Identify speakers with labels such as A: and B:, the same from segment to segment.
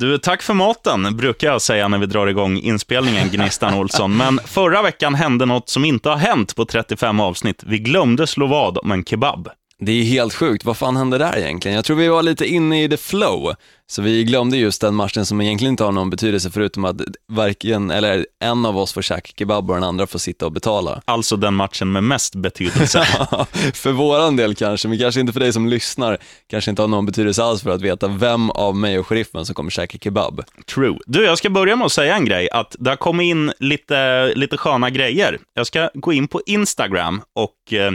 A: Du, tack för maten, brukar jag säga när vi drar igång inspelningen, Gnistan Olsson. Men förra veckan hände något som inte har hänt på 35 avsnitt. Vi glömde slå vad om en kebab.
B: Det är helt sjukt, vad fan hände där egentligen? Jag tror vi var lite inne i the flow, så vi glömde just den matchen som egentligen inte har någon betydelse förutom att varken, eller en av oss får käka kebab och den andra får sitta och betala.
A: Alltså den matchen med mest betydelse.
B: för våran del kanske, men kanske inte för dig som lyssnar, kanske inte har någon betydelse alls för att veta vem av mig och sheriffen som kommer käka kebab.
A: True. Du, jag ska börja med att säga en grej, att det har kommit in lite, lite sköna grejer. Jag ska gå in på Instagram och eh,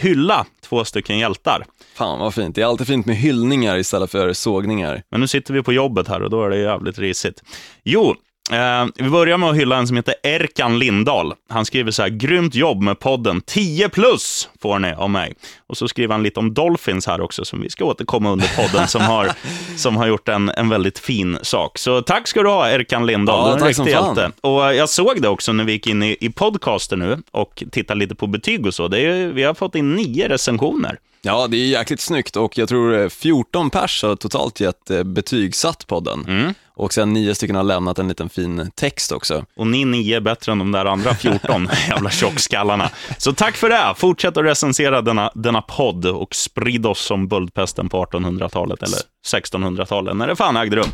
A: hylla två stycken hjältar.
B: Fan vad fint, det är alltid fint med hyllningar istället för sågningar.
A: Men nu sitter vi på jobbet här och då är det jävligt risigt. Jo, Eh, vi börjar med att hylla en som heter Erkan Lindahl. Han skriver så här, grymt jobb med podden, 10 plus får ni av mig. Och så skriver han lite om Dolphins här också, som vi ska återkomma under podden, som har, som har gjort en, en väldigt fin sak. Så tack ska du ha, Erkan Lindahl.
B: Ja, du är en riktig hjälte.
A: Och jag såg det också när vi gick in i, i podcasten nu och tittade lite på betyg och så. Det är, vi har fått in nio recensioner.
B: Ja, det är jäkligt snyggt och jag tror 14 pers har totalt gett eh, betygsatt podden. Mm. Och sen nio stycken har lämnat en liten fin text också.
A: Och ni nio är bättre än de där andra 14 jävla tjockskallarna. Så tack för det. Fortsätt att recensera denna, denna podd och sprid oss som böldpesten på 1800-talet eller 1600-talet, när det fan ägde rum.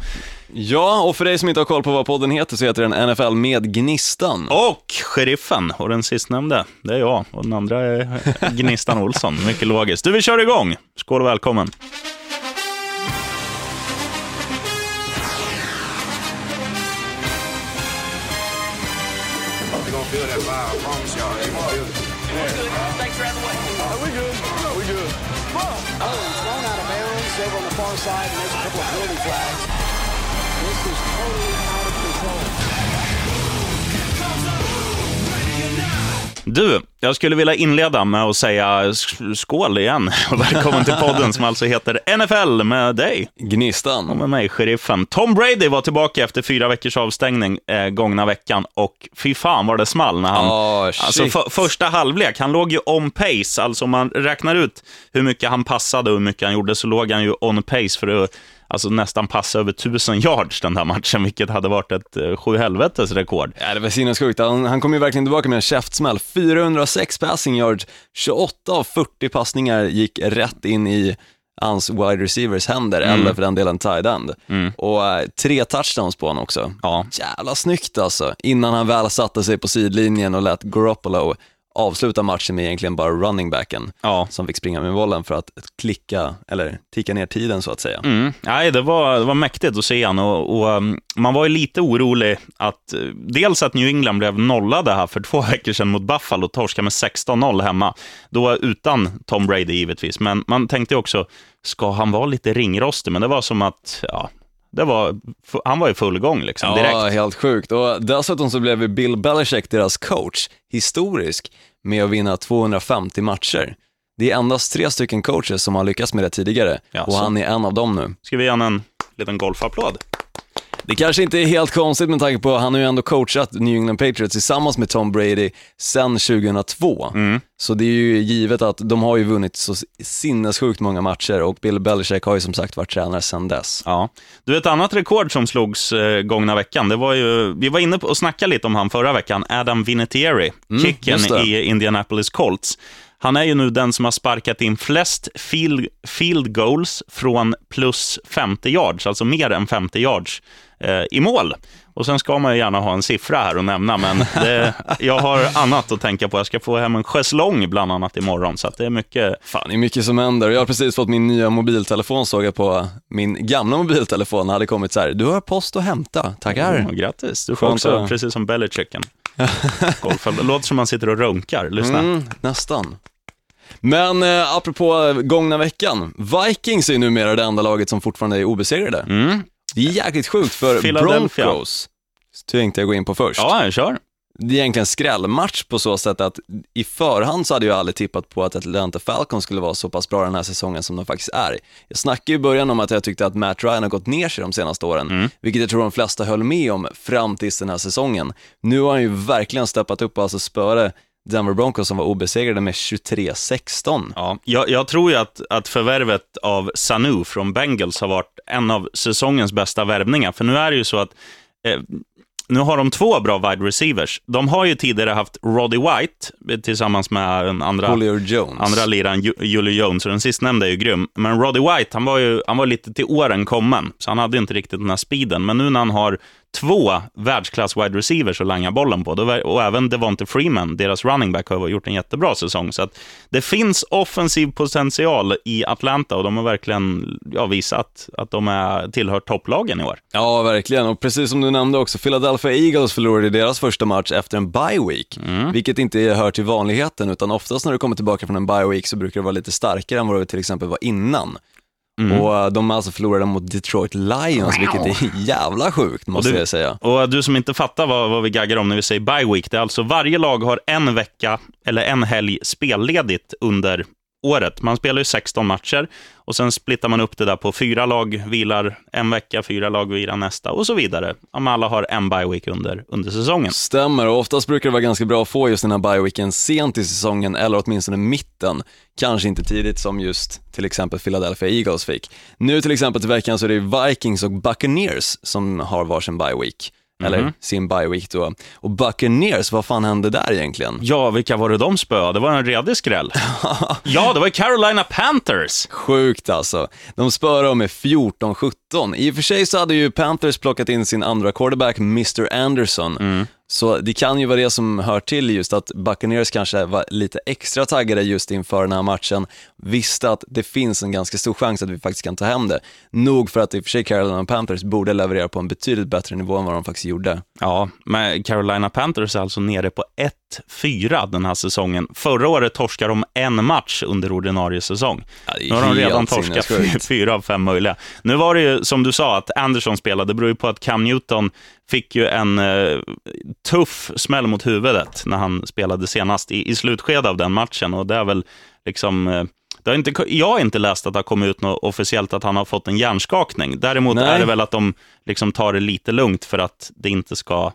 B: Ja, och för dig som inte har koll på vad podden heter så heter den NFL med Gnistan.
A: Och Sheriffen, och den sistnämnde, det är jag. Och den andra är Gnistan Olsson. Mycket logiskt. Du, vi kör igång. Skål och välkommen. Feel that vibe. I promise y'all. They gonna feel it. Yeah. Thanks for having me. Oh, we good. Oh, we good. Oh, thrown out of bounds over on the far side, and there's a couple of penalty flags. Du, jag skulle vilja inleda med att säga skål igen och välkommen till podden som alltså heter NFL med dig.
B: Gnistan.
A: Och med mig, sheriffen. Tom Brady var tillbaka efter fyra veckors avstängning eh, gångna veckan och fy fan vad det small när han...
B: Oh,
A: alltså för, första halvlek, han låg ju on pace, alltså om man räknar ut hur mycket han passade och hur mycket han gjorde så låg han ju on pace för att alltså nästan passa över tusen yards den där matchen, vilket hade varit ett eh, sjuhelvetes rekord.
B: Ja, det var sinnessjukt. Han, han kom ju verkligen tillbaka med en käftsmäll. 406 passing yards, 28 av 40 passningar gick rätt in i hans wide receivers händer, mm. eller för den delen tight end. Mm. Och äh, tre touchdowns på honom också. Ja. Jävla snyggt alltså. Innan han väl satte sig på sidlinjen och lät Garoppolo avsluta matchen med egentligen bara running backen ja. som fick springa med bollen för att klicka, eller ticka ner tiden så att säga.
A: Mm. Nej, det var, det var mäktigt att se han och, och um, man var ju lite orolig att uh, dels att New England blev nollade här för två veckor sedan mot Buffalo, torska med 16-0 hemma, då utan Tom Brady givetvis, men man tänkte också, ska han vara lite ringrostig? Men det var som att, ja, det var, han var i full gång liksom, direkt.
B: Ja, helt sjukt. Och dessutom så blev Bill Belichick deras coach, historisk, med att vinna 250 matcher. Det är endast tre stycken coacher som har lyckats med det tidigare ja, och han är en av dem nu.
A: Ska vi ge en liten golfapplåd?
B: Det kanske inte är helt konstigt med tanke på att han har ju ändå coachat New England Patriots tillsammans med Tom Brady sedan 2002. Mm. Så det är ju givet att de har ju vunnit så sinnessjukt många matcher och Bill Belichick har ju som sagt varit tränare sedan dess.
A: Ja. Du, ett annat rekord som slogs eh, gångna veckan, det var ju, vi var inne på och snackade lite om han förra veckan, Adam Vinatieri, mm, kicken i Indianapolis Colts. Han är ju nu den som har sparkat in flest field, field goals från plus 50 yards, alltså mer än 50 yards eh, i mål. Och sen ska man ju gärna ha en siffra här att nämna, men det, jag har annat att tänka på. Jag ska få hem en schäslong bland annat imorgon, så det är mycket...
B: Fan, det är mycket som händer. Jag har precis fått min nya mobiltelefon, såg jag på min gamla mobiltelefon, hade kommit så här, du har post att hämta, tackar.
A: Mm, grattis, du får också, precis som Belichicken. det låter som man sitter och runkar, lyssna. Mm,
B: nästan. Men eh, apropå gångna veckan, Vikings är numera det enda laget som fortfarande är obesegrade. Mm. Det är jäkligt sjukt för Broncos, tänkte jag gå in på först.
A: Ja, kör.
B: Det är egentligen skrällmatch på så sätt att i förhand så hade jag aldrig tippat på att Atlanta Falcons skulle vara så pass bra den här säsongen som de faktiskt är. Jag snackade i början om att jag tyckte att Matt Ryan har gått ner sig de senaste åren, mm. vilket jag tror de flesta höll med om fram tills den här säsongen. Nu har han ju verkligen steppat upp och alltså spöre Denver Broncos som var obesegrade med 23-16.
A: Ja, jag, jag, tror ju att, att förvärvet av Sanu från Bengals har varit en av säsongens bästa värvningar, för nu är det ju så att eh, nu har de två bra wide receivers. De har ju tidigare haft Roddy White tillsammans med en andra, andra liran, Julio Jones, och den sistnämnda är ju grym. Men Roddy White, han var ju han var lite till åren kommen, så han hade inte riktigt den här speeden. Men nu när han har två världsklass wide receivers att langa bollen på. Och även Devonte Freeman, deras running back, har gjort en jättebra säsong. Så att det finns offensiv potential i Atlanta och de har verkligen ja, visat att de är tillhör topplagen i år.
B: Ja, verkligen. Och precis som du nämnde också, Philadelphia Eagles förlorade deras första match efter en bye week, mm. vilket inte hör till vanligheten, utan oftast när du kommer tillbaka från en bye week så brukar det vara lite starkare än vad det till exempel var innan. Mm. Och eh, de alltså förlorade mot Detroit Lions, vilket är jävla sjukt måste
A: du,
B: jag säga.
A: Och du som inte fattar vad, vad vi gaggar om när vi säger bye week, det är alltså varje lag har en vecka eller en helg spelledigt under året. Man spelar ju 16 matcher och sen splittar man upp det där på fyra lag vilar en vecka, fyra lag vilar nästa och så vidare. Om alla har en bye week under, under säsongen.
B: Stämmer, och oftast brukar det vara ganska bra att få just den här bye weeken sent i säsongen eller åtminstone mitten. Kanske inte tidigt som just till exempel Philadelphia Eagles fick. Nu till exempel till veckan så är det Vikings och Buccaneers som har varsin bye week eller mm -hmm. sin bye week då. Och Buccaneers, vad fan hände där egentligen?
A: Ja, vilka var det de spöade? Det var en redig skräll. ja, det var Carolina Panthers.
B: Sjukt alltså. De spöade dem med 14-17. I och för sig så hade ju Panthers plockat in sin andra quarterback, Mr Anderson. Mm. Så det kan ju vara det som hör till just att Buccaneers kanske var lite extra taggade just inför den här matchen, visste att det finns en ganska stor chans att vi faktiskt kan ta hem det. Nog för att i och för sig Carolina Panthers borde leverera på en betydligt bättre nivå än vad de faktiskt gjorde.
A: Ja, men Carolina Panthers är alltså nere på 1-4 den här säsongen. Förra året torskade de en match under ordinarie säsong. Ja, nu har de redan torskat fyra av fem möjliga. Nu var det ju som du sa, att Anderson spelade, det beror ju på att Cam Newton fick ju en eh, tuff smäll mot huvudet när han spelade senast i, i slutskedet av den matchen. Och det är väl liksom... Eh, det har inte, jag har inte läst att det har kommit ut något officiellt att han har fått en hjärnskakning. Däremot Nej. är det väl att de liksom tar det lite lugnt för att det inte ska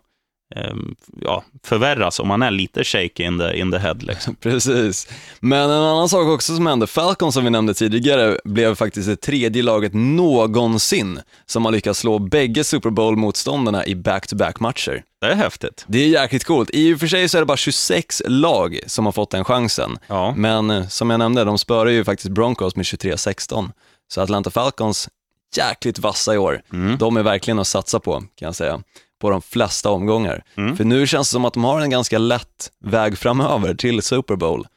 A: ja, förvärras om man är lite shaky in the, in the head. Liksom.
B: Precis. Men en annan sak också som hände, Falcon som vi nämnde tidigare blev faktiskt det tredje laget någonsin som har lyckats slå bägge Super Bowl-motståndarna i back-to-back-matcher.
A: Det är häftigt.
B: Det är jäkligt coolt. I och för sig så är det bara 26 lag som har fått den chansen. Ja. Men eh, som jag nämnde, de spörar ju faktiskt Broncos med 23-16. Så Atlanta Falcons, jäkligt vassa i år. Mm. De är verkligen att satsa på, kan jag säga på de flesta omgångar. Mm. För nu känns det som att de har en ganska lätt väg framöver till Super Bowl.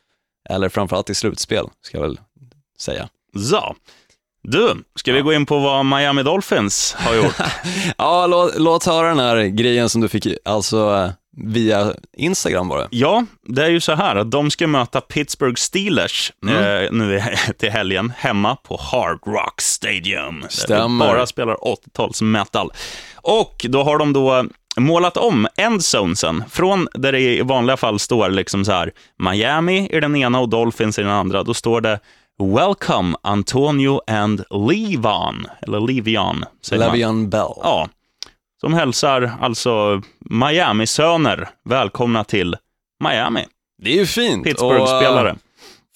B: Eller framförallt till slutspel, ska jag väl säga.
A: Så. Du, ska vi gå in på vad Miami Dolphins har gjort?
B: ja, låt, låt höra den här grejen som du fick, alltså via Instagram var det.
A: Ja, det är ju så här att de ska möta Pittsburgh Steelers mm. eh, nu till helgen hemma på Hard Rock Stadium.
B: Stämmer.
A: Bara spelar 80-tals metal. Och då har de då målat om endzonesen från där det i vanliga fall står liksom så här Miami i den ena och Dolphins i den andra. Då står det Welcome Antonio and Levon, eller Levion.
B: Levion Bell.
A: Ja, som hälsar alltså Miami-söner välkomna till Miami.
B: Det är ju fint.
A: Pittsburgh-spelare. Uh,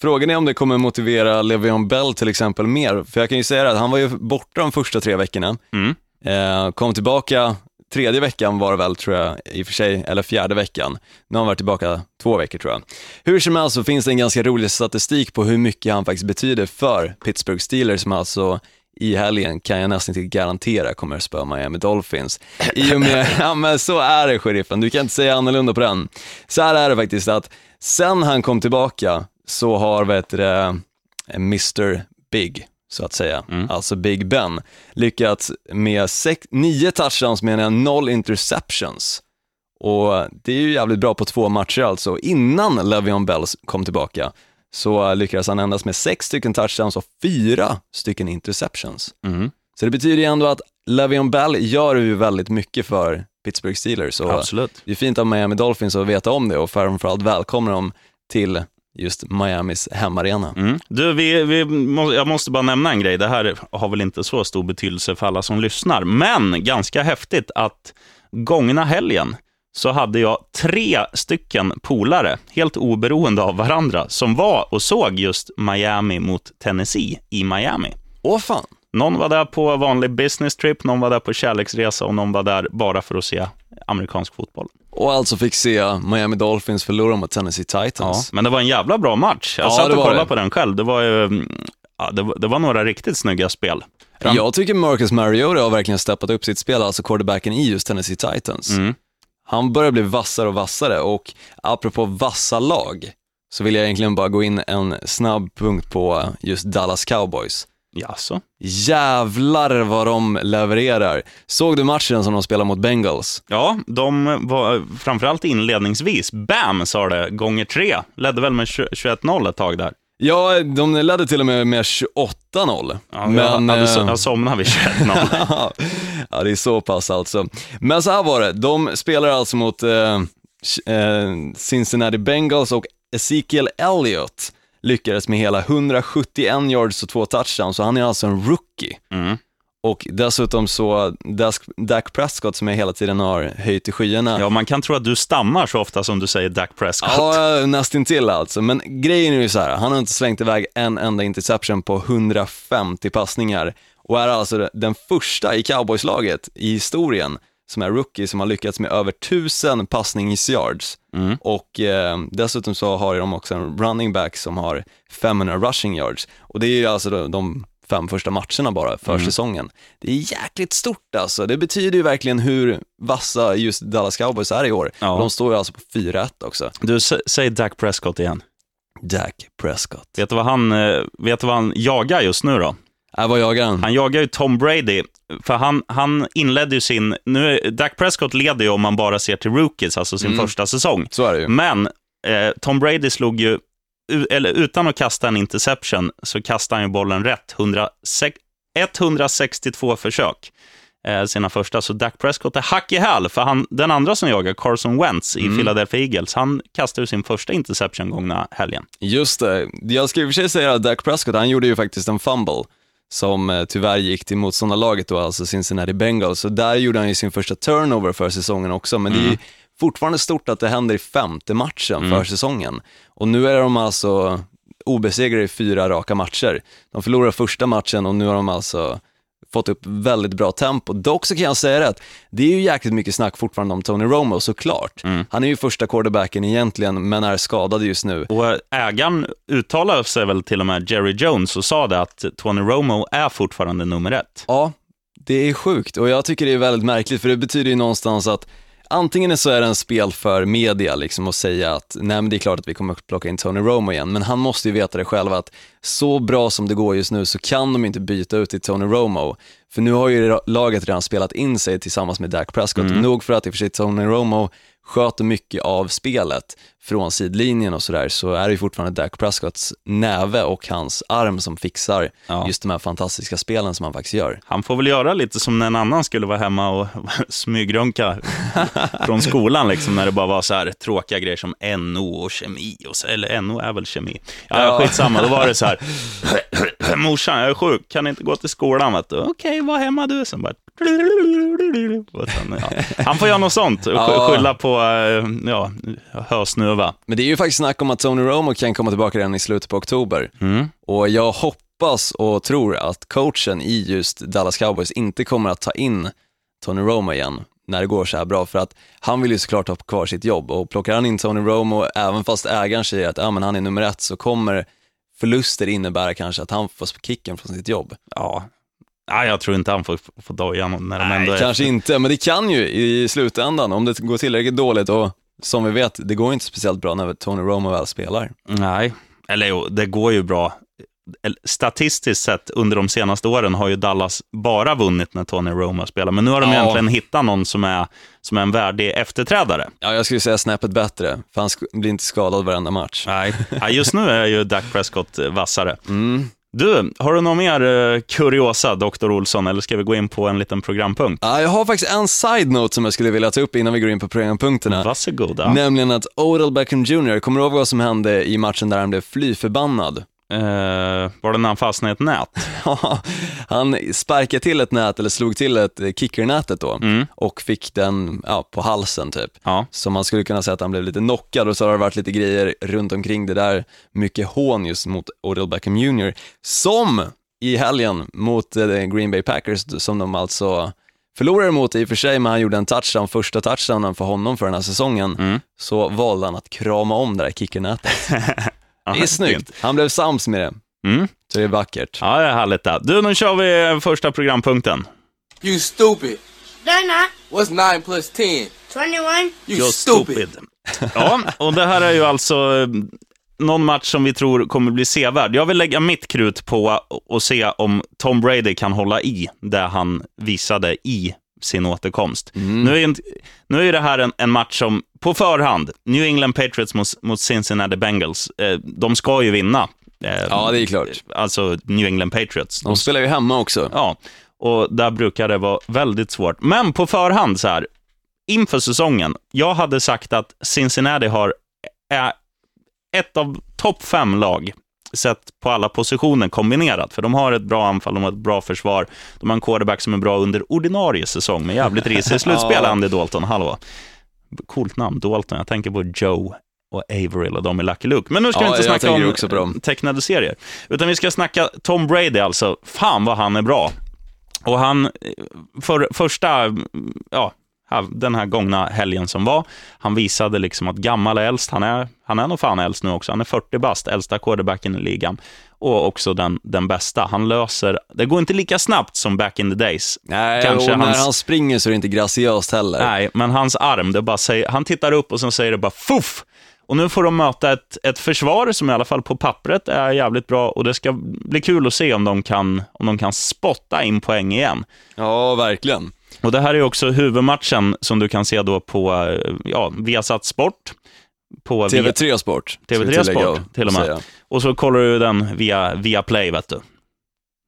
B: frågan är om det kommer motivera Levion Bell till exempel mer, för jag kan ju säga att han var ju borta de första tre veckorna. Mm. Eh, kom tillbaka tredje veckan var det väl, tror jag, i och för sig, eller fjärde veckan. Nu har han varit tillbaka två veckor tror jag. Hur som helst så finns det en ganska rolig statistik på hur mycket han faktiskt betyder för Pittsburgh Steelers, som alltså i helgen kan jag nästan inte garantera kommer att spöa Miami Dolphins. I och med, ja men så är det sheriffen, du kan inte säga annorlunda på den. Så här är det faktiskt att sen han kom tillbaka så har, vet det, Mr Big, så att säga, mm. alltså Big Ben, lyckats med sex, nio touchdowns menar jag, noll interceptions. Och det är ju jävligt bra på två matcher alltså, innan Le'Veon Bell kom tillbaka så lyckades han endast med sex stycken touchdowns och fyra stycken interceptions. Mm. Så det betyder ju ändå att Le'Veon Bell gör ju väldigt mycket för Pittsburgh Steelers. Och
A: Absolut.
B: Det är fint av Miami Dolphins att veta om det och framförallt välkomna dem till just Miamis hemarena. Mm.
A: Du, vi, vi jag måste bara nämna en grej. Det här har väl inte så stor betydelse för alla som lyssnar, men ganska häftigt att gångna helgen så hade jag tre stycken polare, helt oberoende av varandra, som var och såg just Miami mot Tennessee i Miami.
B: Åh fan.
A: Någon var där på vanlig business trip, någon var där på kärleksresa och någon var där bara för att se amerikansk fotboll.
B: Och alltså fick se Miami Dolphins förlora mot Tennessee Titans.
A: Ja, men det var en jävla bra match. Jag
B: Ja,
A: satt och kollade
B: det.
A: på den själv. Det var, ju, ja, det, var, det var några riktigt snygga spel. Fram-
B: Jag tycker Marcus Mariota har verkligen steppat upp sitt spel, alltså quarterbacken i just Tennessee Titans.
A: Mm.
B: Han börjar bli vassare och vassare och apropå vassa lag, så vill jag egentligen bara gå in en snabb punkt på just Dallas Cowboys.
A: Jaså?
B: Jävlar vad de levererar. Såg du matchen som de spelade mot Bengals?
A: Ja, de var framförallt inledningsvis, bam sa det, gånger tre. Ledde väl med 20 21-0 ett tag där.
B: Ja, de ledde till och med med 28-0.
A: Ja, men, jag, hade, so-
B: eh,
A: jag somnade vid 21-0.
B: ja, det är så pass alltså. Men så här var det, de spelar alltså mot eh, eh, Cincinnati Bengals och Ezekiel Elliott lyckades med hela 171 yards och två touchdowns, så han är alltså en rookie.
A: Mm.
B: Och dessutom så, Dak- Prescott som jag hela tiden har höjt i skyarna,
A: Ja, man kan tro att du stammar så ofta som du säger Dak Prescott.
B: Ja, nästintill alltså. Men grejen är ju så här, han har inte slängt iväg en enda interception på 150 passningar och är alltså den första i cowboyslaget i historien som är rookie som har lyckats med över 1000 passningsyards.
A: Mm.
B: Och eh, dessutom så har de också en running back som har 500 rushing yards. Och det är ju alltså de, de fem första matcherna bara för
A: Mm.
B: säsongen. Det är jäkligt stort alltså. Det betyder ju verkligen hur vassa just Dallas Cowboys är i år.
A: Ja.
B: De står ju alltså på 4-1 också.
A: Du, sä- säg Dak Prescott igen.
B: Dak Prescott.
A: Vet du vad han, eh, vet du vad han jagar just nu då?
B: Äh, vad jagar han?
A: Han jagar ju Tom Brady, för han, han inledde ju sin... Nu, Dak Prescott leder ju om man bara ser till rookies, alltså sin
B: Mm.
A: första säsong.
B: Så är det ju.
A: Men eh, Tom Brady slog ju, eller utan att kasta en interception, så kastade han ju bollen rätt. 100, 162 försök, eh, sina första. Så Dak Prescott är hack i häl, för han, den andra som jagar, Carson Wentz i
B: Mm.
A: Philadelphia Eagles, han kastade sin första interception gångna helgen.
B: Just det. Jag ska i och för sig säga att Dak Prescott, han gjorde ju faktiskt en fumble som eh, tyvärr gick till motståndarlaget då, alltså Cincinnati Bengals. Så där gjorde han ju sin första turnover för säsongen också, men det är ju fortfarande stort att det händer i femte matchen för säsongen. Och nu är de alltså obesegrade i fyra raka matcher. De förlorade första matchen och nu har de alltså fått upp väldigt bra tempo. Dock så kan jag säga det att det är ju jäkligt mycket snack fortfarande om Tony Romo såklart. Han är ju första quarterbacken egentligen, men är skadad just nu.
A: Och ägaren uttalade sig väl till och med, Jerry Jones, och sa det att Tony Romo är fortfarande nummer ett.
B: Ja, det är sjukt och jag tycker det är väldigt märkligt för det betyder ju någonstans att antingen så är det en spel för media liksom att säga att nej men det är klart att vi kommer att plocka in Tony Romo igen, men han måste ju veta det själv att så bra som det går just nu så kan de inte byta ut till Tony Romo. För nu har ju laget redan spelat in sig tillsammans med Dak Prescott, nog för att i och för sig Tony Romo sköter mycket av spelet från sidlinjen och sådär, så är det fortfarande Dak Prescotts näve och hans arm som fixar
A: Ja.
B: just de här fantastiska spelen som han faktiskt gör.
A: Han får väl göra lite som när en annan skulle vara hemma och smygrunka från skolan, liksom, när det bara var så här tråkiga grejer som NO och kemi. Och så, eller NO är väl kemi. Ja,
B: Ja.
A: skitsamma, då var det så här. Morsan, jag är sjuk, kan inte gå till skolan. Okej, var hemma du. Sen bara... Sen, ja. Han får göra något sånt, och
B: Ja.
A: sk- skylla på eh, ja, hösnuva.
B: Men det är ju faktiskt snack om att Tony Romo kan komma tillbaka redan i slutet på oktober. Och jag hoppas och tror att coachen i just Dallas Cowboys inte kommer att ta in Tony Romo igen när det går så här bra, för att han vill ju såklart ha kvar sitt jobb och plockar han in Tony Romo, även fast ägaren säger att ja, men han är nummer ett, så kommer förluster innebära kanske att han får kicken från sitt jobb.
A: Ja. Nej, jag tror inte han får, får dojan när de ändå
B: Nej,
A: är...
B: kanske inte, men det kan ju i slutändan, om det går tillräckligt dåligt och som vi vet, det går inte speciellt bra när Tony Romo väl spelar.
A: Nej, eller jo, det går ju bra. Statistiskt sett under de senaste åren har ju Dallas bara vunnit när Tony Romo spelar, men nu har de
B: Ja.
A: egentligen hittat någon som är, som är en värdig efterträdare.
B: Ja, jag skulle säga snäppet bättre, för han blir inte skadad varenda match.
A: Nej. Ja, just nu är ju Dak Prescott eh, vassare.
B: Mm.
A: Du, har du någon mer eh, kuriosa, Dr. Olsson, eller ska vi gå in på en liten programpunkt?
B: Ja, jag har faktiskt en side-note som jag skulle vilja ta upp innan vi går in på programpunkterna.
A: Varsågoda.
B: Nämligen att Odell Beckham Jr, kommer du ihåg vad som hände i matchen där han blev fly förbannad
A: Eh, var det när han fastnade i ett nät?
B: Ja, han sparkade till ett nät, eller slog till ett kickernätet då,
A: Mm.
B: och fick den ja, på halsen typ.
A: Ja.
B: Så man skulle kunna säga att han blev lite knockad och så har det varit lite grejer runt omkring det där, mycket hån just mot Odell Beckham Jr. Som i helgen mot eh, Green Bay Packers, som de alltså förlorade mot i och för sig, men han gjorde en touchdown, första touchdownen för honom för den här säsongen,
A: Mm.
B: så valde han att krama om det där kickernätet. Det är snyggt, han blev sams med det,
A: Mm.
B: så det är vackert.
A: Ja, det är härligt det. Du, nu kör vi första programpunkten.
C: You stupid.
D: Not.
C: What's 9 plus 10?
D: 21.
C: You
A: You're
C: stupid.
A: Ja, och det här är ju alltså eh, någon match som vi tror kommer bli sevärd. Jag vill lägga mitt krut på att se om Tom Brady kan hålla i det han visade i sin återkomst. Nu, är ju nu är det här en, en match som på förhand, New England Patriots mot, mot Cincinnati Bengals, eh, de ska ju vinna. Eh,
B: Ja, det är klart.
A: Alltså New England Patriots.
B: De spelar ju hemma också.
A: Ja, och där brukar det vara väldigt svårt. Men på förhand så här, inför säsongen, jag hade sagt att Cincinnati har är ett av topp fem lag sett på alla positioner kombinerat. För de har ett bra anfall, de har ett bra försvar, de har en quarterback som är bra under ordinarie säsong med jävligt risigt slutspel. Andy Dalton. Hallå. Coolt namn, Dalton. Jag tänker på Joe och Averill och de i Lucky Luke. Men nu ska
B: Ja,
A: vi inte snacka om
B: också på dem.
A: tecknade serier, utan vi ska snacka Tom Brady alltså. Fan vad han är bra. Och han, eh, för första, ja, den här gångna helgen som var, han visade liksom att gammal är äldst. Han är, han är nog fan äldst nu också. Han är 40 bast, äldsta quarterbacken i ligan. Och också den, den bästa. Han löser, det går inte lika snabbt som back in the days.
B: Nej,
A: Kanske
B: och när
A: hans-
B: han springer så är det inte graciöst heller.
A: Nej, men hans arm, det bara säger, han tittar upp och så säger det bara fuff. Och nu får de möta ett, ett försvar som i alla fall på pappret är jävligt bra och det ska bli kul att se om de kan, om de kan spotta in poäng igen.
B: Ja, verkligen.
A: Och det här är också huvudmatchen som du kan se då på eh, ja, Viasat Sport. På via-
B: TV3 Sport. ska vi
A: TV3
B: tillägga
A: Sport till och med.
B: säga.
A: Och så kollar du den via, via Play, vet du.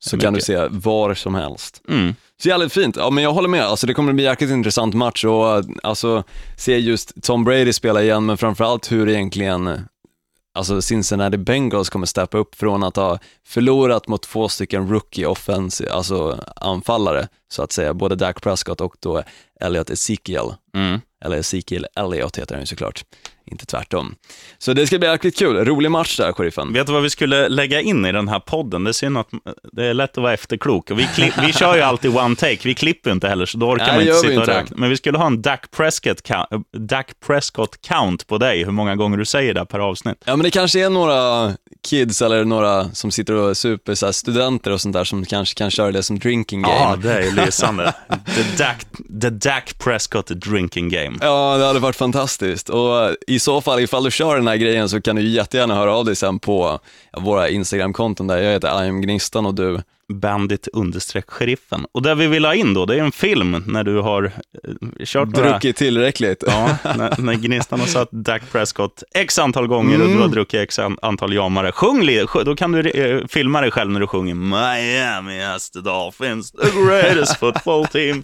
B: Så kan du se var som helst.
A: Mm.
B: Så jävligt fint. Ja, men jag håller med. Alltså, det kommer bli jäkligt intressant match och alltså, se just Tom Brady spela igen, men framförallt hur egentligen alltså Cincinnati Bengals kommer steppa upp från att ha förlorat mot två stycken rookie offensive, alltså anfallare, så att säga, både Dak Prescott och då Elliot Ezekiel.
A: Mm.
B: Eller Ezekiel Elliot heter han ju såklart, inte tvärtom. Så det ska bli jäkligt kul. Rolig match där, sheriffen.
A: Vet du vad vi skulle lägga in i den här podden? Det är synd att det är lätt att vara efterklok. Och vi, klipp, vi kör ju alltid one take, vi klipper inte heller, så då orkar
B: Nej,
A: man inte sitta och
B: inte.
A: räkna. Men vi skulle ha en Dak Prescott, count, Dak Prescott count på dig, hur många gånger du säger det per avsnitt.
B: Ja men det kanske är några kids eller några som sitter och super, så här, studenter och sånt där som kanske kan köra det som drinking game.
A: Ja, det är lysande. The Dak, the Dak Prescott drinking game.
B: Ja, det hade varit fantastiskt. Och i så fall, ifall du kör den här grejen så kan du jättegärna höra av dig sen på våra Instagram-konton där. Jag heter I am Gnistan och du.
A: Bandit understreck sheriffen. Och det vi vill ha in då, det är en film när du har eh, kört några...
B: Druckit tillräckligt.
A: Ja, när, när Gnistan har satt Dak Prescott x antal gånger och du
B: Mm.
A: har druckit x an- antal jamare. Sjung- då kan du eh, filma dig själv när du sjunger Miami has the Dolphins, the greatest football team.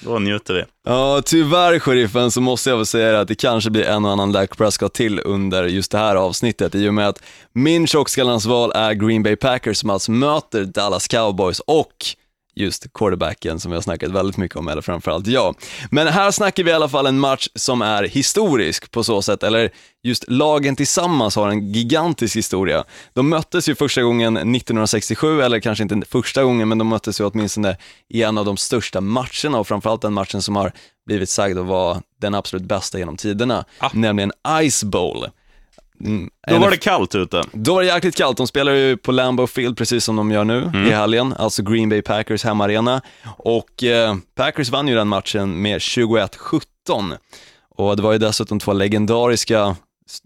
A: Då njuter vi.
B: Ja, tyvärr sheriffen så måste jag väl säga att det kanske blir en och annan Dak Prescott till under just det här avsnittet i och med att min tjockskallarnas val är Green Bay Packers som alltså möter Dallas Cowboys och just quarterbacken som vi har snackat väldigt mycket om, eller framförallt jag. Men här snackar vi i alla fall en match som är historisk på så sätt, eller just lagen tillsammans har en gigantisk historia. De möttes ju första gången 1967, eller kanske inte första gången, men de möttes ju åtminstone i en av de största matcherna och framförallt den matchen som har blivit sagd att vara den absolut bästa genom tiderna,
A: Ah.
B: nämligen Ice Bowl. Mm,
A: Då var det kallt ute.
B: då var det jäkligt kallt. De spelar ju på Lambeau Field precis som de gör nu
A: Mm.
B: i helgen, alltså Green Bay Packers hemmaarena. Och eh, Packers vann ju den matchen med 21-17. Och det var ju dessutom två legendariska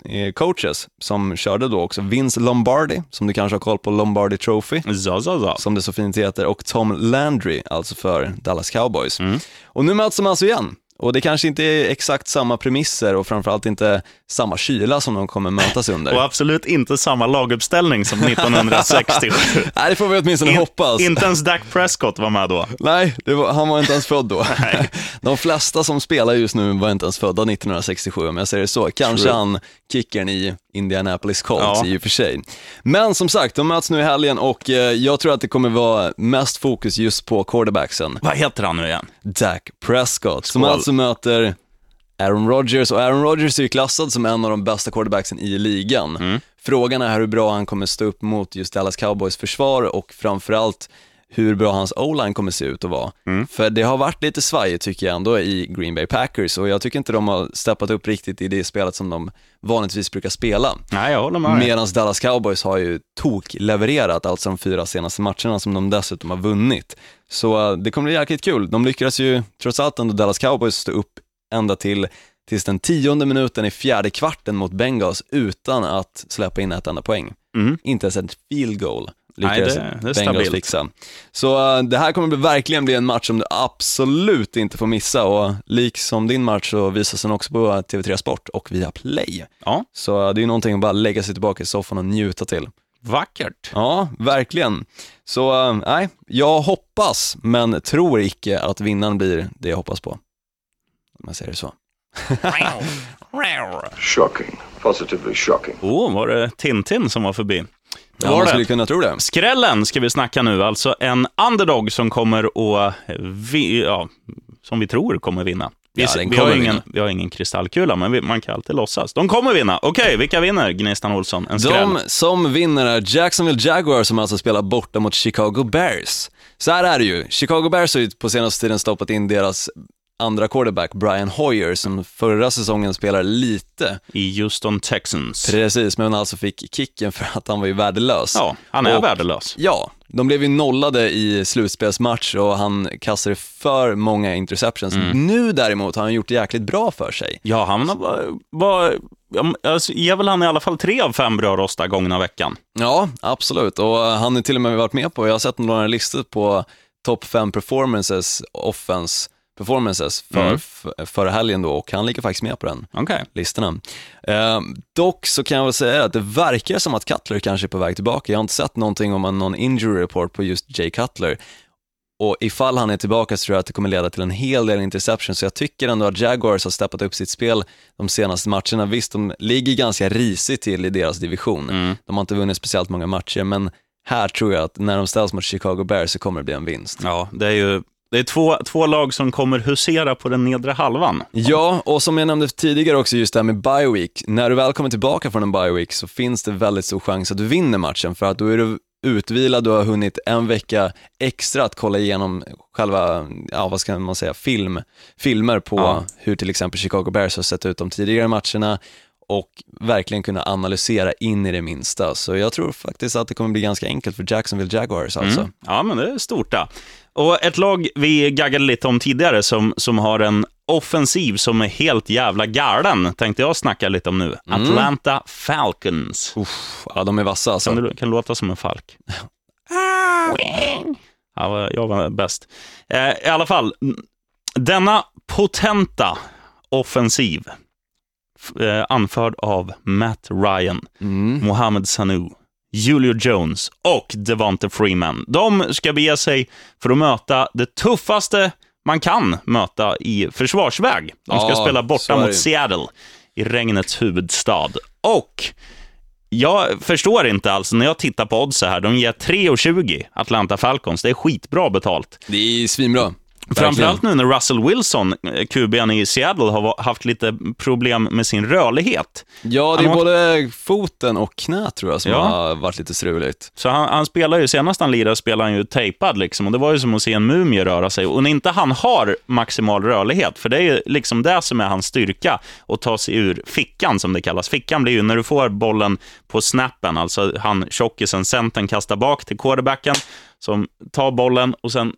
B: eh, coaches som körde då också. Vince Lombardi, som du kanske har koll på, Lombardi Trophy
A: Så, så, så.
B: som det så fint heter, och Tom Landry, alltså för Dallas Cowboys.
A: Mm.
B: Och nu möts de alltså igen. Och det kanske inte är exakt samma premisser och framförallt inte samma kyla som de kommer mötas under.
A: Och absolut inte samma laguppställning som 1967.
B: Nej, det får vi åtminstone
A: In-
B: hoppas.
A: Inte ens Dak Prescott var med då.
B: Nej, var, han var inte ens född då. De flesta som spelar just nu var inte ens födda 1967, om jag säger det så. Kanske
A: True.
B: han, kickern i Indianapolis Colts
A: Ja.
B: i och för sig. Men som sagt, de möts nu i helgen och eh, jag tror att det kommer vara mest fokus just på quarterbacksen.
A: Vad heter han nu igen?
B: Dak Prescott, som
A: Skål.
B: alltså möter Aaron Rodgers och Aaron Rodgers är ju klassad som en av de bästa quarterbacksen i ligan.
A: Mm.
B: Frågan är hur bra han kommer stå upp mot just Dallas Cowboys försvar och framförallt hur bra hans o-line kommer se ut att vara.
A: Mm.
B: För det har varit lite svajigt tycker jag ändå i Green Bay Packers och jag tycker inte de har steppat upp riktigt i det spelet som de vanligtvis brukar spela.
A: Nej, jag håller med.
B: Medan Dallas Cowboys har ju tok-levererat, alltså de fyra senaste matcherna som de dessutom har vunnit. Så eh, det kommer bli jäkligt kul. De lyckades ju trots allt ändå Dallas Cowboys stå upp ända till tills den tionde minuten i fjärde kvarten mot Bengals utan att släppa in ett enda poäng.
A: Mm.
B: Inte ens ett field goal
A: Nej,
B: lyckades
A: det- det är
B: Bengals fixa. Så eh, det här kommer verkligen bli en match som du absolut inte får missa och liksom din match så visas den också på TV3 Sport och via Play.
A: Ja,
B: Så eh, det är ju någonting att bara lägga sig tillbaka i soffan och njuta till.
A: vackert.
B: Ja, verkligen. Så eh, nej, jag hoppas, men tror icke att vinnaren blir det jag hoppas på. Om jag säger det så.
E: Shocking. Positively shocking.
A: Åh, var det Tintin som var förbi?
B: Ja,
A: var
B: man
A: det.
B: skulle kunna tro det.
A: Skrällen ska vi snacka nu, alltså en underdog som kommer att, vi, ja, som vi tror kommer vinna. Vi,
B: Ja,
A: vi, har ingen,
B: vinna.
A: vi har ingen kristallkula, men vi, man kan alltid låtsas. De kommer vinna. Okej, vilka vinner, Gnistan Olsson? En skräll?
B: De som vinner är Jacksonville Jaguars som alltså spelar borta mot Chicago Bears. Så här är det ju, Chicago Bears har ju på senaste tiden stoppat in deras andra quarterback, Brian Hoyer, som förra säsongen spelade lite,
A: I Houston Texans.
B: precis, men alltså fick kicken för att han var ju värdelös.
A: Ja, han är
B: Och-
A: värdelös.
B: Ja, de blev ju nollade i slutspelsmatch och han kastade för många interceptions.
A: Mm.
B: Nu däremot har han gjort det jäkligt bra för sig.
A: Ja, han var, var alltså, ger väl han i alla fall tre av fem brödrostar gångna veckan.
B: Ja, absolut. Och han har till och med varit med på, jag har sett några listor på topp 5 performances, offense performances för,
A: Mm.
B: för, förra helgen då och han ligger faktiskt med på den
A: Okej.
B: listorna. Eh, dock så kan jag väl säga att det verkar som att Cutler kanske är på väg tillbaka. Jag har inte sett någonting om en- någon injury report på just Jay Cutler. Och ifall han är tillbaka så tror jag att det kommer leda till en hel del interceptions. Så jag tycker ändå att Jaguars har steppat upp sitt spel de senaste matcherna. Visst, de ligger ganska risigt till i deras division.
A: Mm.
B: De har inte vunnit speciellt många matcher, men här tror jag att när de ställs mot Chicago Bears så kommer det bli en vinst.
A: Ja, det är ju det är två, två lag som kommer husera på den nedre halvan.
B: Ja, och som jag nämnde tidigare också just det här med bye week. När du väl kommer tillbaka från en bye week så finns det väldigt stor chans att du vinner matchen för att då är du utvilad, du har hunnit en vecka extra att kolla igenom själva, ja vad ska man säga, film, filmer på
A: Ja.
B: hur till exempel Chicago Bears har sett ut de tidigare matcherna och verkligen kunna analysera in i det minsta. Så jag tror faktiskt att det kommer bli ganska enkelt för Jacksonville Jaguars alltså.
A: Mm. Ja, men det är stort det. Och ett lag vi gaggade lite om tidigare som, som har en offensiv som är helt jävla galen, tänkte jag snacka lite om nu. Atlanta Falcons.
B: Uff, ja, de är vassa alltså.
A: Kan du kan låta som en falk? Ja, jag var bäst. Eh, I alla fall, denna potenta offensiv, anförd av Matt Ryan,
B: Mm.
A: Mohamed Sanu, Julio Jones och Devonta Freeman. De ska bege sig för att möta det tuffaste man kan möta i försvarsväg. De ska
B: Ja,
A: spela borta
B: det.
A: mot Seattle, i regnets huvudstad. Och jag förstår inte alls, när jag tittar på odds här, de ger 3,20 Atlanta Falcons. Det är skitbra betalt.
B: Det är svinbra.
A: Framförallt nu när Russell Wilson, eh, QB'n i Seattle, har haft lite problem med sin rörlighet.
B: Ja, det
A: Han
B: är
A: har-
B: både foten och knät tror jag som
A: Ja.
B: har varit lite struligt.
A: Så han, han spelar ju, senast han lirade spelade han ju tejpad liksom, och det var ju som att se en mumie röra sig. Och när inte han har maximal rörlighet, för det är ju liksom det som är hans styrka, att ta sig ur fickan som det kallas. Fickan blir ju när du får bollen på snappen, alltså han tjockisen, centern kastar bak till quarterbacken, som tar bollen och sen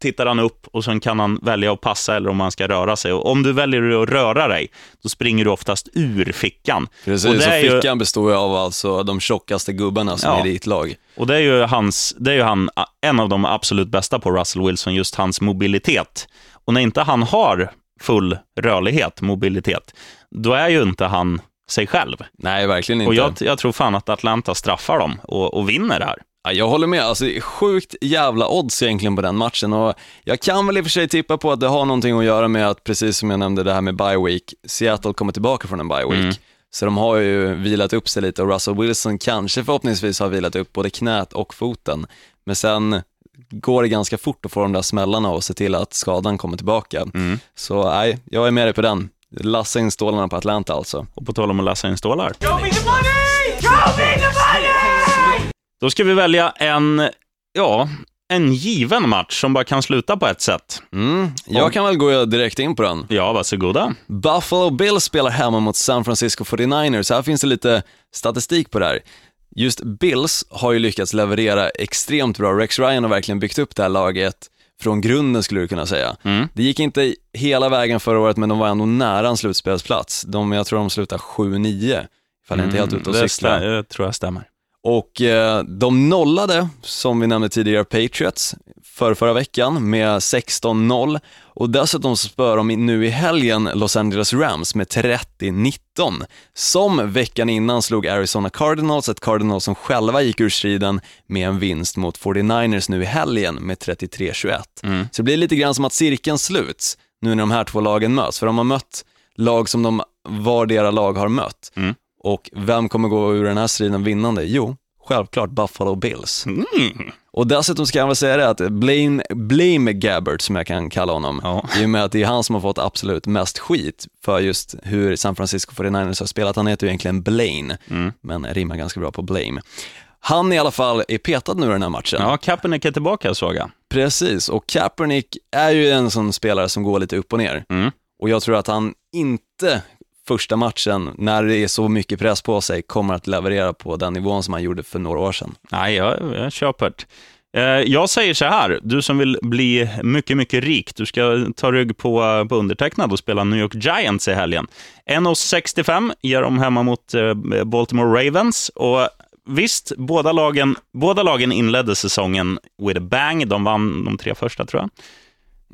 A: tittar han upp och sen kan han välja att passa eller om han ska röra sig. Och om du väljer att röra dig, då springer du oftast ur fickan.
B: Precis,
A: och det ju-
B: fickan består ju av alltså de tjockaste gubbarna som
A: Ja.
B: är i ditt lag.
A: Och det är ju, hans, det är ju han, en av de absolut bästa på Russell Wilson, just hans mobilitet. Och när inte han har full rörlighet, mobilitet, då är ju inte han sig själv.
B: Nej, verkligen inte.
A: Och jag, jag tror fan att Atlanta straffar dem och, och vinner det här.
B: Ja, jag håller med, alltså det är sjukt jävla odds egentligen på den matchen och jag kan väl i och för sig tippa på att det har någonting att göra med att, precis som jag nämnde det här med bye week, Seattle kommer tillbaka från en bye week.
A: Mm.
B: Så de har ju vilat upp sig lite och Russell Wilson kanske förhoppningsvis har vilat upp både knät och foten. Men sen går det ganska fort att få de där smällarna och se till att skadan kommer tillbaka. Så nej, jag är med dig på den. Lassa in stålarna på Atlanta alltså.
A: Och på tal om att lassa in stålar. Då ska vi välja en, ja, en given match som bara kan sluta på ett sätt.
B: Mm, jag kan väl gå direkt in på den.
A: Ja, varsågoda.
B: Buffalo Bills spelar hemma mot San Francisco 49ers. Här finns det lite statistik på det här. Just Bills har ju lyckats leverera extremt bra. Rex Ryan har verkligen byggt upp det här laget från grunden skulle du kunna säga.
A: Mm.
B: Det gick inte hela vägen förra året, men de var ändå nära en slutspelsplats. De, jag tror de slutade 7-9, ifall jag inte är helt ute och
A: det
B: cyklar.
A: jag tror jag stämmer.
B: Och eh, de nollade, som vi nämnde tidigare, Patriots för förra veckan med 16-0 och dessutom så spör de nu i helgen Los Angeles Rams med 30-19 som veckan innan slog Arizona Cardinals, ett Cardinals som själva gick ur striden med en vinst mot 49ers nu i helgen med 33-21. Så det blir lite grann som att cirkeln sluts nu när de här två lagen möts, för de har mött lag som de vardera lag har mött. Och vem kommer gå ur den här striden vinnande? Jo, självklart Buffalo Bills.
A: Mm.
B: Och dessutom ska jag väl säga det att Blame, Blame Gabbert, som jag kan kalla honom,
A: Ja.
B: i och med att det är han som har fått absolut mest skit för just hur San Francisco 49ers har spelat. Han heter ju egentligen Blaine,
A: Mm.
B: men rimmar ganska bra på Blame. Han i alla fall är petad nu i den här matchen.
A: Ja, Kaepernick är tillbaka såg jag.
B: Precis, och Kaepernick är ju en sån spelare som går lite upp och ner.
A: Mm.
B: Och jag tror att han inte första matchen, när det är så mycket press på sig, kommer att leverera på den nivån som han gjorde för några år sedan.
A: Nej, jag, jag köper det. Eh, jag säger så här, du som vill bli mycket, mycket rik, du ska ta rygg på, på undertecknad och spela New York Giants i helgen. 1,65 ger de hemma mot eh, Baltimore Ravens. Och visst, båda lagen, båda lagen inledde säsongen with a bang. De vann de tre första, tror jag.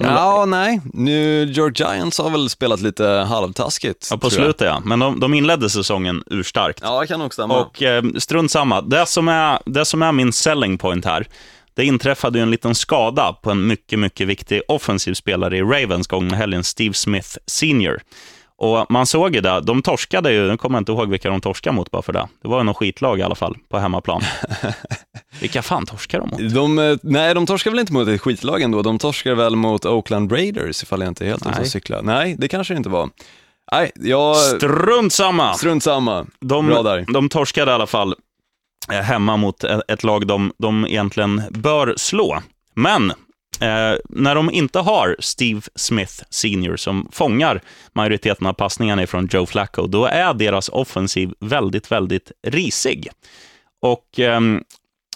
B: Ja, nej, nu York Giants har väl spelat lite halvtaskigt.
A: Ja, på
B: jag.
A: slutet, ja. Men de, de inledde säsongen urstarkt.
B: Ja, det kan nog stämma.
A: Och eh, strunt samma, det som, är, det som är min selling point här, det inträffade ju en liten skada på en mycket, mycket viktig offensiv spelare i Ravens gång med helgen, Steve Smith Senior. Och man såg ju det, de torskade ju, jag kommer inte ihåg vilka de torskade mot bara för det. Det var ju något skitlag i alla fall, på hemmaplan. vilka fan torskade de mot?
B: De, eh, nej, de torskar väl inte mot ett skitlag ändå, de torskar väl mot Oakland Raiders ifall jag inte är helt ute och cyklar. Nej, det kanske det inte var. Nej, jag...
A: Strunt samma!
B: Strunt samma. Bra där.
A: De, de torskade i alla fall eh, hemma mot ett, lag de, de egentligen bör slå. Men eh, när de inte har Steve Smith Senior som fångar majoriteten av passningarna från Joe Flacco, då är deras offensiv väldigt, väldigt risig. Och ehm,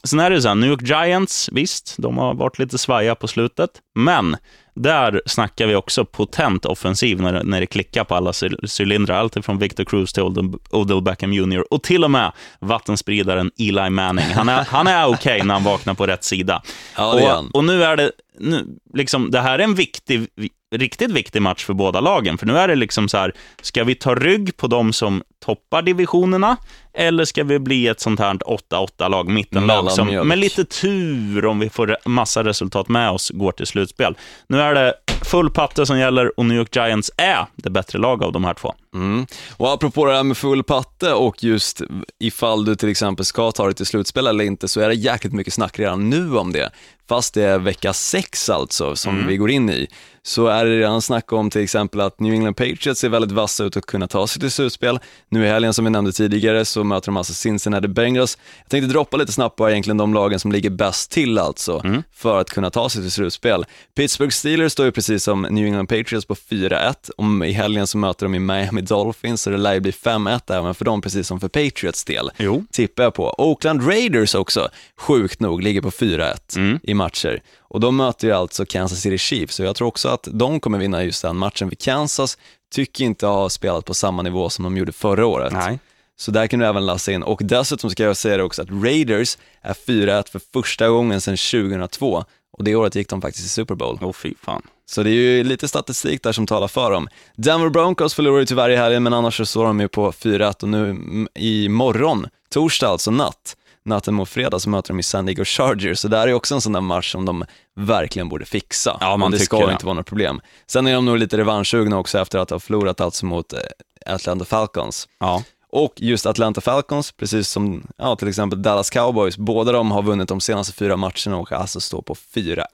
A: Sen är det så här, New York Giants, visst, de har varit lite svaja på slutet, men där snackar vi också potent offensiv när, när det klickar på alla cy- cylindrar, allt från Victor Cruz till Odell, Beckham Jr. och till och med vattenspridaren Eli Manning. Han är, han är okej när han vaknar på rätt sida.
B: Ja,
A: och, och nu är det, nu, liksom, det här är en viktig, vi- riktigt viktig match för båda lagen, för nu är det liksom så här, ska vi ta rygg på de som toppar divisionerna, eller ska vi bli ett sånt här 8-8-lag, mittenlag, som med lite tur, om vi får massa resultat med oss, går till slutspel. Nu är det full patte som gäller och New York Giants är det bättre lag av de här två.
B: Mm. Och apropå det här med full patte och just ifall du till exempel ska ta dig till slutspel eller inte så är det jäkligt mycket snack redan nu om det. Fast det är vecka sex alltså som vi går in i, så är det redan snack om till exempel att New England Patriots är väldigt vassa ut att kunna ta sig till slutspel. Nu i helgen som vi nämnde tidigare så möter de alltså Cincinnati Bengals. Jag tänkte droppa lite snabbt på egentligen de lagen som ligger bäst till alltså för att kunna ta sig till slutspel. Pittsburgh Steelers står ju precis som New England Patriots på 4-1. Om i helgen så möter de i Miami Dolphins så det lär ju bli 5-1 även för dem precis som för Patriots del.
A: Jo.
B: Tippar jag på. Oakland Raiders också, sjukt nog, ligger på 4-1 i matcher. Och de möter ju alltså Kansas City Chiefs, så jag tror också att de kommer vinna just den matchen. För Kansas tycker inte ha spelat på samma nivå som de gjorde förra året.
A: Nej.
B: Så där kan du även lassa in. Och dessutom ska jag säga det också att Raiders är 4-1 för första gången sedan 2002. Och det året gick de faktiskt i Super Bowl.
A: Åh, fy fan.
B: Så det är ju lite statistik där som talar för dem. Denver Broncos förlorar ju tyvärr i helgen, men annars så står de ju på 4-1 och nu i morgon, torsdag alltså, natt, natten mot fredag så möter de i San Diego Chargers. Så där är också en sån där match som de verkligen borde fixa.
A: Ja, man
B: det ska
A: det.
B: inte vara något problem. Sen är de nog lite revanschsugna också efter att ha förlorat alltså mot eh, Atlanta Falcons.
A: Ja.
B: Och just Atlanta Falcons, precis som ja, till exempel Dallas Cowboys, båda de har vunnit de senaste fyra matcherna och alltså står på 4-1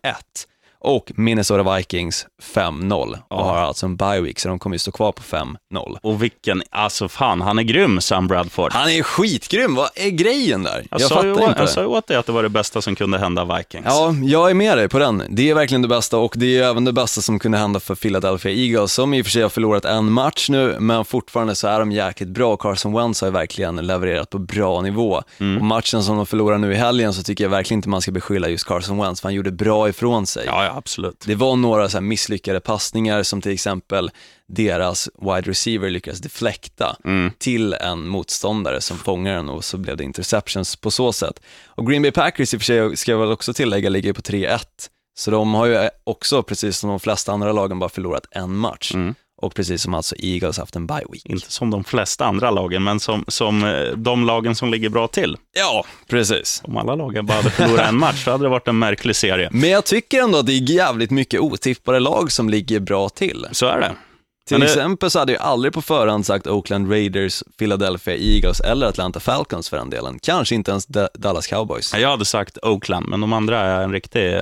B: och Minnesota Vikings 5-0 och har alltså en bye week, så de kommer ju stå kvar på 5-0.
A: Och vilken, alltså fan, han är grym, Sam Bradford.
B: Han är skitgrym, vad är grejen där?
A: Jag, jag sa ju, inte jag sa ju åt dig att det var det bästa som kunde hända Vikings.
B: Ja, jag är med dig på den. Det är verkligen det bästa och det är även det bästa som kunde hända för Philadelphia Eagles, som i och för sig har förlorat en match nu, men fortfarande så är de jäkligt bra. Carson Wentz har ju verkligen levererat på bra nivå. Mm. Och matchen som de förlorar nu i helgen så tycker jag verkligen inte man ska beskylla just Carson Wentz, för han gjorde bra ifrån sig.
A: Ja, ja absolut.
B: Det var några så misslyckade passningar som till exempel deras wide receiver lyckades deflekta mm. till en motståndare som fångar den och så blev det interceptions på så sätt. Och Green Bay Packers i och för sig, ska jag väl också tillägga, ligger på 3-1. Så de har ju också, precis som de flesta andra lagen, bara förlorat en match. Mm. Och precis som alltså Eagles haft en bye week.
A: Inte som de flesta andra lagen, men som, som eh, de lagen som ligger bra till.
B: Ja, precis.
A: Om alla lagen bara hade förlorat en match, så hade det varit en märklig serie.
B: Men jag tycker ändå att det är jävligt mycket otippade lag som ligger bra till.
A: Så är det.
B: Till exempel så hade jag aldrig på förhand sagt Oakland Raiders, Philadelphia Eagles eller Atlanta Falcons för den delen. Kanske inte ens Dallas Cowboys.
A: Jag hade sagt Oakland, men de andra är en riktig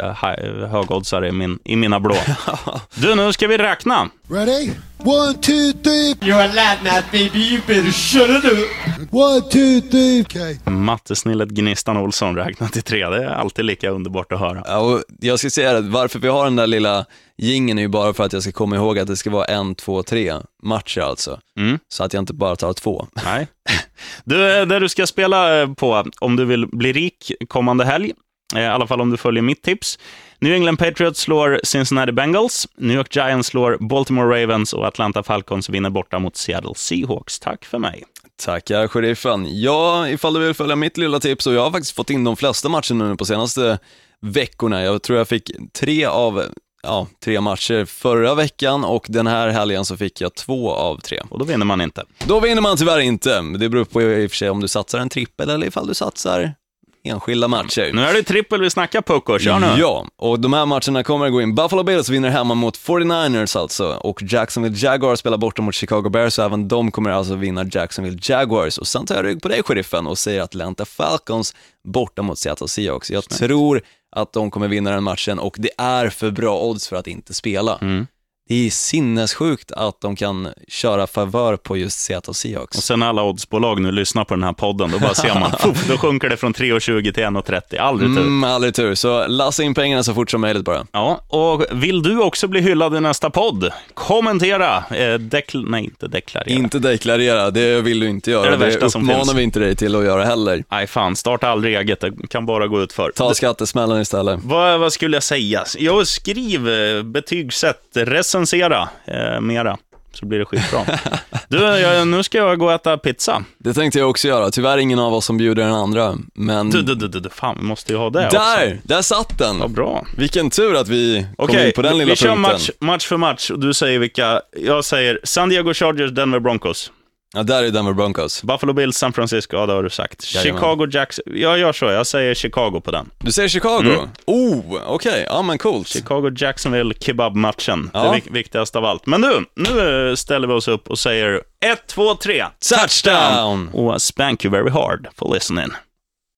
A: högoddsare i, min, i mina blå. du, nu ska vi räkna.
F: Ready? One, two, three.
C: You're a lad now, baby. You better shut it up.
F: One, two, three. Okay.
A: Mattesnillet Gnistan Olsson räknat till tre. Det är alltid lika underbart att höra.
B: Ja, och jag ska säga det, varför vi har den där lilla gingen är ju bara för att jag ska komma ihåg att det ska vara en, två, tre matcher alltså. Mm. Så att jag inte bara tar två.
A: Nej. Du, det du ska spela på, om du vill bli rik kommande helg, eh, i alla fall om du följer mitt tips, New England Patriots slår Cincinnati Bengals, New York Giants slår Baltimore Ravens och Atlanta Falcons vinner borta mot Seattle Seahawks. Tack för mig.
B: Tackar sheriffen. Ja, ifall du vill följa mitt lilla tips, och jag har faktiskt fått in de flesta matcherna nu på senaste veckorna. Jag tror jag fick tre av ja, tre matcher förra veckan och den här helgen så fick jag två av tre.
A: Och då vinner man inte.
B: Då vinner man tyvärr inte. Det beror på i och för sig om du satsar en trippel eller ifall du satsar enskilda matcher.
A: Nu är det trippel vi snackar Pucko, kör nu.
B: Ja, och de här matcherna kommer att gå in. Buffalo Bills vinner hemma mot 49ers alltså, och Jacksonville Jaguars spelar borta mot Chicago Bears, och även de kommer alltså vinna Jacksonville Jaguars. Och sen tar jag rygg på dig, sheriffen, och säger Atlanta Falcons borta mot Seattle Seahawks. Jag Snyggt. tror att de kommer vinna den matchen och det är för bra odds för att inte spela. Mm det är sinnessjukt att de kan köra favör på just Seattle Seahawks.
A: Och sen alla oddsbolag nu lyssnar på den här podden, då bara ser man, puff, då sjunker det från 3,20 till 1,30. Aldrig tur.
B: Mm, aldrig tur, så lassa in pengarna så fort som möjligt bara.
A: Ja, och vill du också bli hyllad i nästa podd? Kommentera, eh, dekl nej inte deklarera.
B: Inte deklarera, det vill du inte göra. Det, är det, det uppmanar vi inte dig till att göra heller.
A: Nej, fan, starta aldrig eget, det kan bara gå ut för.
B: Ta skattesmällen istället.
A: Vad, vad skulle jag säga? Jag skriv, eh, betygsätt, recensera recensera eh, mera, så blir det skitbra. du, jag, nu ska jag gå och äta pizza.
B: Det tänkte jag också göra. Tyvärr ingen av oss som bjuder den andra, men...
A: Du, du, du, du, fan, vi måste ju ha det
B: Där!
A: Också.
B: Där satt den!
A: Vad bra.
B: Vilken tur att vi kom in på den lilla
A: punkten.
B: Okej,
A: vi kör match, match för match och du säger vilka. Jag säger San Diego Chargers, Denver Broncos.
B: Ja, där är Denver Broncos.
A: Buffalo Bills, San Francisco, ja det har du sagt. Jajamän. Chicago Jacks, jag gör så, jag säger Chicago på den.
B: Du säger Chicago? Mm. Oh, okej, okay. ja men coolt.
A: Chicago Jacksonville kebabmatchen, ja. det viktigaste av allt. Men nu, nu ställer vi oss upp och säger 1, 2, 3.
B: Touchdown!
A: Och spank you very hard for listening.